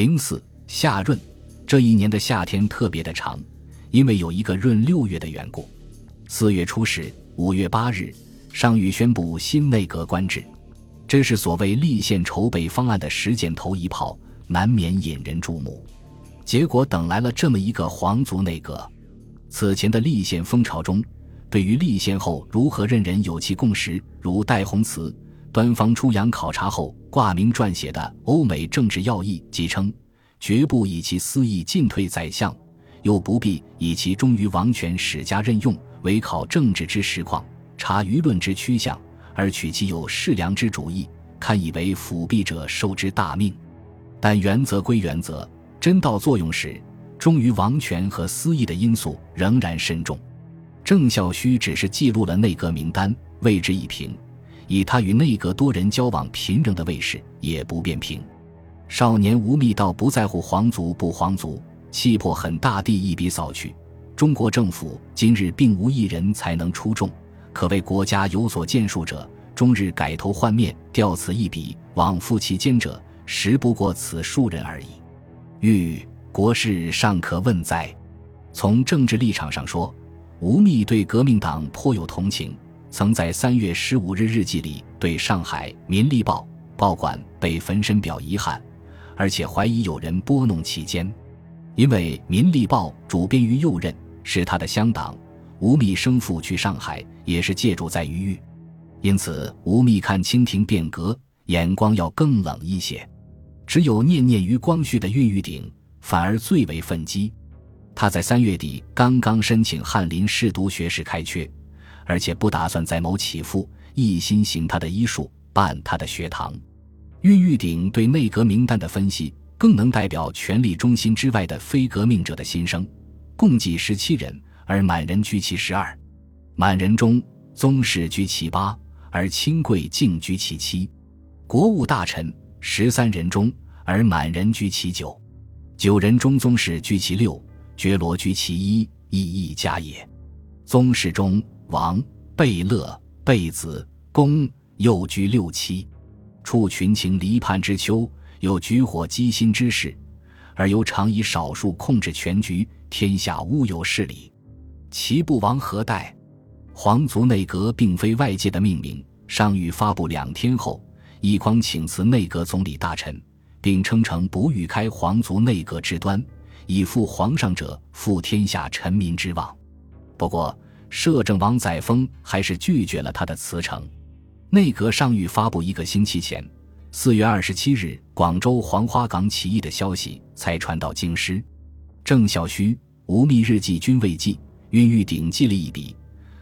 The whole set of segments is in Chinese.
零四夏闰，这一年的夏天特别的长，因为有一个闰六月的缘故。四月初十，五月八日，上谕宣布新内阁官制，这是所谓立宪筹备方案的实践头一炮，难免引人注目。结果等来了这么一个皇族内阁。此前的立宪风潮中，对于立宪后如何任人有其共识，如戴洪慈。端方出洋考察后，挂名撰写的《欧美政治要义》，即称绝不以其私意进退宰相，又不必以其忠于王权史家任用为考政治之实况，察舆论之趋向，而取其有适良之主意，堪以为辅弼者受之大命。但原则归原则，真到作用时，忠于王权和私意的因素仍然深重。郑孝胥只是记录了内阁名单，未之一评。以他与内阁多人交往频仍的卫士也不便评。少年吴宓倒不在乎皇族不皇族，气魄很大地一笔扫去。中国政府今日并无一人才能出众，可谓国家有所建树者，终日改头换面，掉此一笔，往复其间者，实不过此数人而已。欲国事尚可问哉？从政治立场上说，吴宓对革命党颇有同情。曾在三月十五日日记里对上海《民立报》报馆被焚身表遗憾，而且怀疑有人拨弄其间，因为《民立报》主编于右任，是他的乡党。吴宓生父去上海也是借住在于豫，因此吴宓看清廷变革眼光要更冷一些。只有念念于光绪的恽玉鼎反而最为愤激。他在三月底刚刚申请翰林试读学士开缺。而且不打算再谋起复，一心行他的医术，办他的学堂。恽玉鼎对内阁名单的分析，更能代表权力中心之外的非革命者的心声。共计十七人，而满人居其十二。满人中，宗室居其八，而清贵竟居其七。国务大臣十三人中，而满人居其九。九人中，宗室居其六，觉罗居其一，亦亦佳也。宗室中。王贝勒、贝子、公又居六七，处群情离叛之秋，有举火激心之事，而又常以少数控制全局，天下乌有势理，其不亡何待？皇族内阁并非外界的命名，上谕发布两天后，奕匡请辞内阁总理大臣，并称成不欲开皇族内阁之端，以负皇上者负天下臣民之望。不过。摄政王载沣还是拒绝了他的辞呈。内阁上谕发布一个星期前，四月二十七日，广州黄花岗起义的消息才传到京师。郑孝胥、吴宓日记均未记，恽玉鼎记了一笔：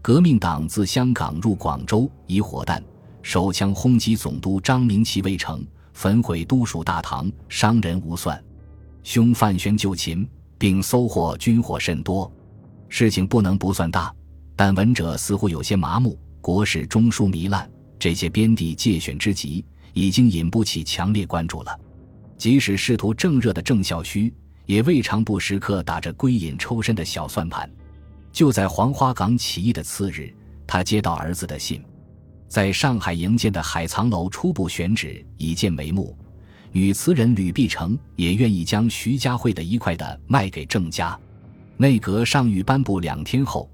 革命党自香港入广州，以火弹、手枪轰击总督张明奇未成，焚毁都署大堂，伤人无算。凶犯宣就擒，并搜获军火甚多。事情不能不算大。但闻者似乎有些麻木，国事中枢糜烂，这些边地界选之急，已经引不起强烈关注了。即使仕途正热的郑孝胥，也未尝不时刻打着归隐抽身的小算盘。就在黄花岗起义的次日，他接到儿子的信，在上海营建的海藏楼初步选址已见眉目，女词人吕碧城也愿意将徐家汇的一块的卖给郑家。内阁上谕颁布两天后。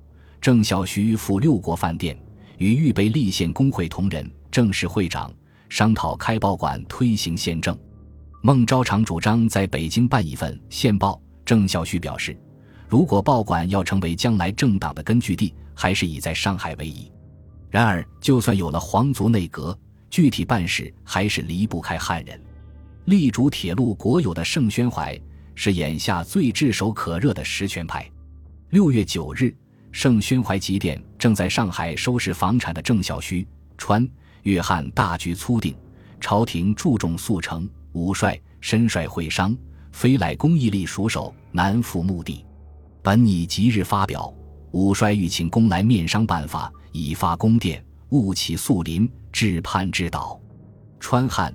郑孝胥赴六国饭店，与预备立宪工会同仁、正式会长商讨开报馆推行宪政。孟昭常主张在北京办一份宪报，郑孝胥表示，如果报馆要成为将来政党的根据地，还是以在上海为宜。然而，就算有了皇族内阁，具体办事还是离不开汉人。力主铁路国有的盛宣怀是眼下最炙手可热的实权派。六月九日。盛宣怀急电正在上海收拾房产的郑孝胥、川、粤汉大局粗定，朝廷注重速成。武帅身率会商，非赖公义力熟手，难复目的。本拟即日发表。武帅欲请公来面商办法，以发宫殿，务起肃临，至叛之岛。川汉、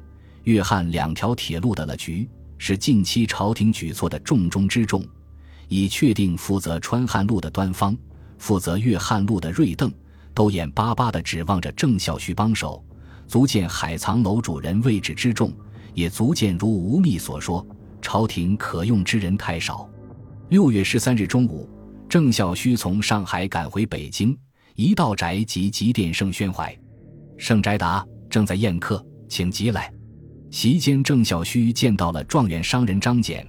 粤汉两条铁路的了局，是近期朝廷举措的重中之重，以确定负责川汉路的端方。负责粤汉路的瑞邓都眼巴巴地指望着郑孝胥帮手，足见海藏楼主人位置之重，也足见如吴宓所说，朝廷可用之人太少。六月十三日中午，郑孝胥从上海赶回北京，一到宅即急电盛宣怀。盛宅答：“正在宴客，请即来。”席间，郑孝胥见到了状元商人张俭，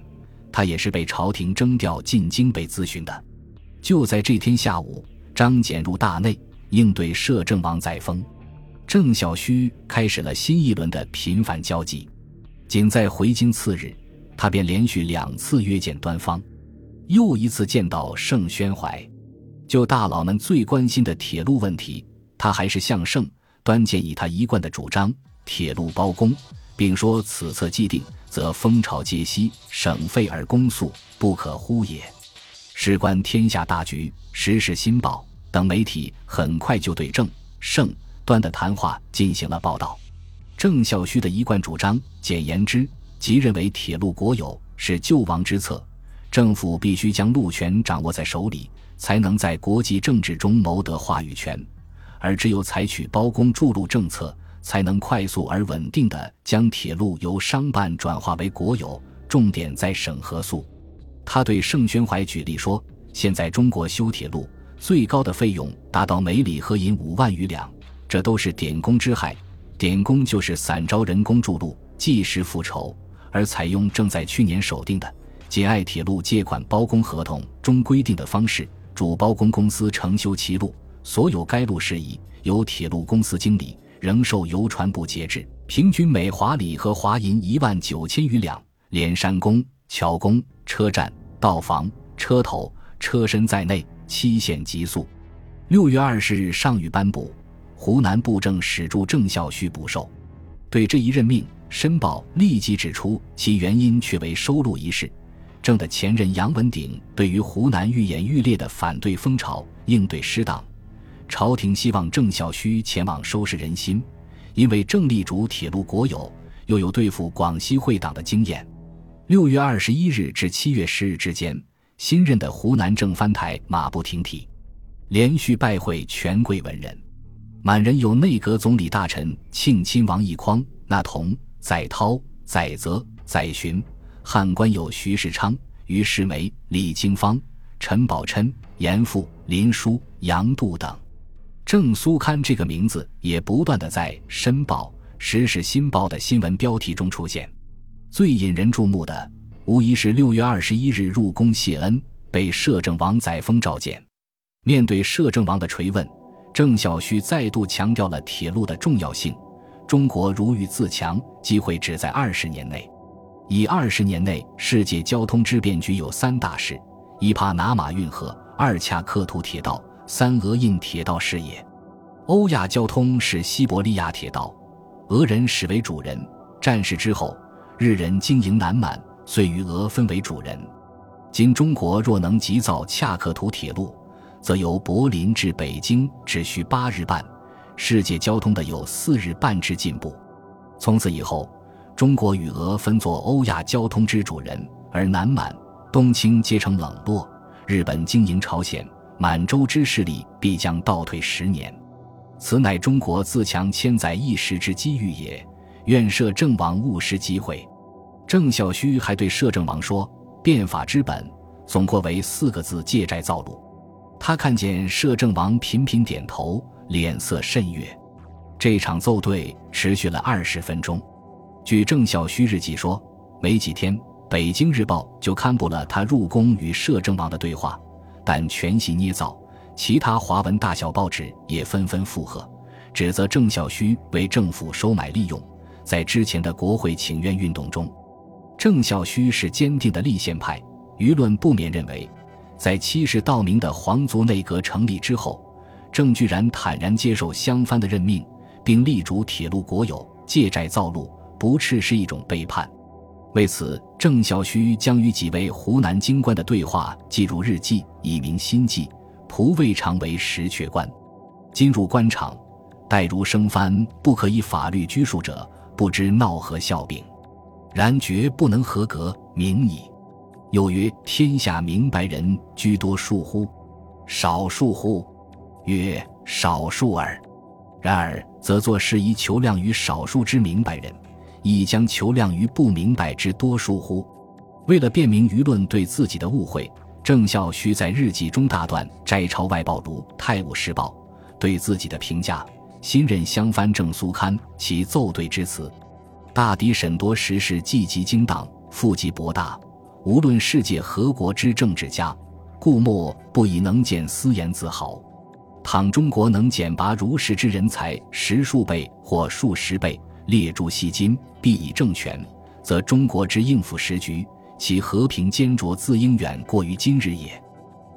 他也是被朝廷征调进京被咨询的。就在这天下午，张俭入大内应对摄政王载沣，郑孝胥开始了新一轮的频繁交际。仅在回京次日，他便连续两次约见端方，又一次见到盛宣怀。就大佬们最关心的铁路问题，他还是向盛端建议他一贯的主张：铁路包公。并说：“此策既定，则风潮皆息，省费而公速，不可忽也。”事关天下大局，《时事新报》等媒体很快就对郑、盛、端的谈话进行了报道。郑孝胥的一贯主张，简言之，即认为铁路国有是救亡之策，政府必须将路权掌握在手里，才能在国际政治中谋得话语权，而只有采取包公筑路政策。才能快速而稳定地将铁路由商办转化为国有，重点在审核速。他对盛宣怀举例说：“现在中国修铁路最高的费用达到每里合银五万余两，这都是点工之害。点工就是散招人工筑路，计时复酬。而采用正在去年首定的简爱铁路借款包工合同中规定的方式，主包工公司承修其路，所有该路事宜由铁路公司经理。”仍受邮传部节制，平均每华里和华银一万九千余两，连山工、桥工、车站、道房、车头、车身在内，期限急速。六月二十日上谕颁布，湖南布政使助郑孝胥补授。对这一任命，《申报》立即指出其原因却为收录一事。郑的前任杨文鼎对于湖南愈演愈烈的反对风潮应对失当。朝廷希望郑孝胥前往收拾人心，因为郑立主铁路国有，又有对付广西会党的经验。六月二十一日至七月十日之间，新任的湖南正藩台马不停蹄，连续拜会权贵文人。满人有内阁总理大臣庆亲王奕匡、那同、载涛、载泽、载洵；汉官有徐世昌、于世梅、李经方、陈宝琛、严复、林殊、杨度等。郑苏刊这个名字也不断的在《申报》《时事新报》的新闻标题中出现。最引人注目的，无疑是六月二十一日入宫谢恩，被摄政王载沣召见。面对摄政王的垂问，郑孝胥再度强调了铁路的重要性。中国如欲自强，机会只在二十年内。以二十年内世界交通之变局有三大事：一帕拿马运河，二恰克图铁道。三俄印铁道事业，欧亚交通是西伯利亚铁道，俄人始为主人。战事之后，日人经营南满，遂与俄分为主人。今中国若能急造恰克图铁路，则由柏林至北京只需八日半，世界交通的有四日半之进步。从此以后，中国与俄分作欧亚交通之主人，而南满、东清皆成冷落。日本经营朝鲜。满洲之势力必将倒退十年，此乃中国自强千载一时之机遇也。愿摄政王勿失机会。郑孝胥还对摄政王说：“变法之本，总括为四个字：借债造路。”他看见摄政王频频点头，脸色甚悦。这场奏对持续了二十分钟。据郑孝胥日记说，没几天，《北京日报》就刊布了他入宫与摄政王的对话。但全系捏造，其他华文大小报纸也纷纷附和，指责郑孝胥为政府收买利用。在之前的国会请愿运动中，郑孝胥是坚定的立宪派，舆论不免认为，在欺世盗名的皇族内阁成立之后，郑居然坦然接受相藩的任命，并力主铁路国有、借债造路，不啻是一种背叛。为此，郑孝胥将与几位湖南京官的对话记入日记，以明心迹。仆未尝为实阙官，今入官场，待如生藩，不可以法律拘束者，不知闹何笑柄。然绝不能合格，明矣。又曰：天下明白人居多数乎？少数乎？曰：少数耳。然而，则作事宜求量于少数之明白人。亦将求量于不明白之多数乎？为了辨明舆论对自己的误会，郑孝胥在日记中大段摘抄外报如《泰晤士报》对自己的评价。新任襄藩正苏刊其奏对之词，大抵审多时事既极精当，富极博大，无论世界何国之政治家，故莫不以能见私言自豪。倘中国能简拔如是之人才十数倍或数十倍，列诸西金，必以政权，则中国之应付时局，其和平坚卓自应远过于今日也。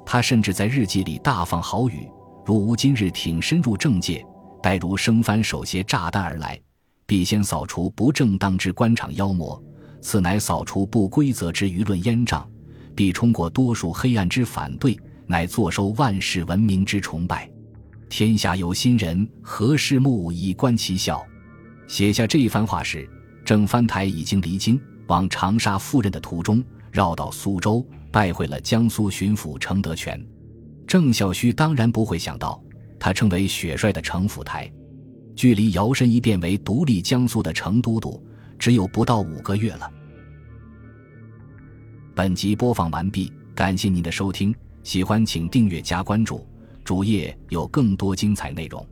他甚至在日记里大放豪语，如吾今日挺身入政界。待如生番手携炸弹而来，必先扫除不正当之官场妖魔，此乃扫除不规则之舆论烟障，必冲过多数黑暗之反对，乃坐收万世文明之崇拜。天下有心人，何事目以观其效？写下这一番话时，郑藩台已经离京往长沙赴任的途中，绕到苏州拜会了江苏巡抚程德全。郑孝胥当然不会想到。他称为雪帅的城府台，距离摇身一变为独立江苏的成都督，只有不到五个月了。本集播放完毕，感谢您的收听，喜欢请订阅加关注，主页有更多精彩内容。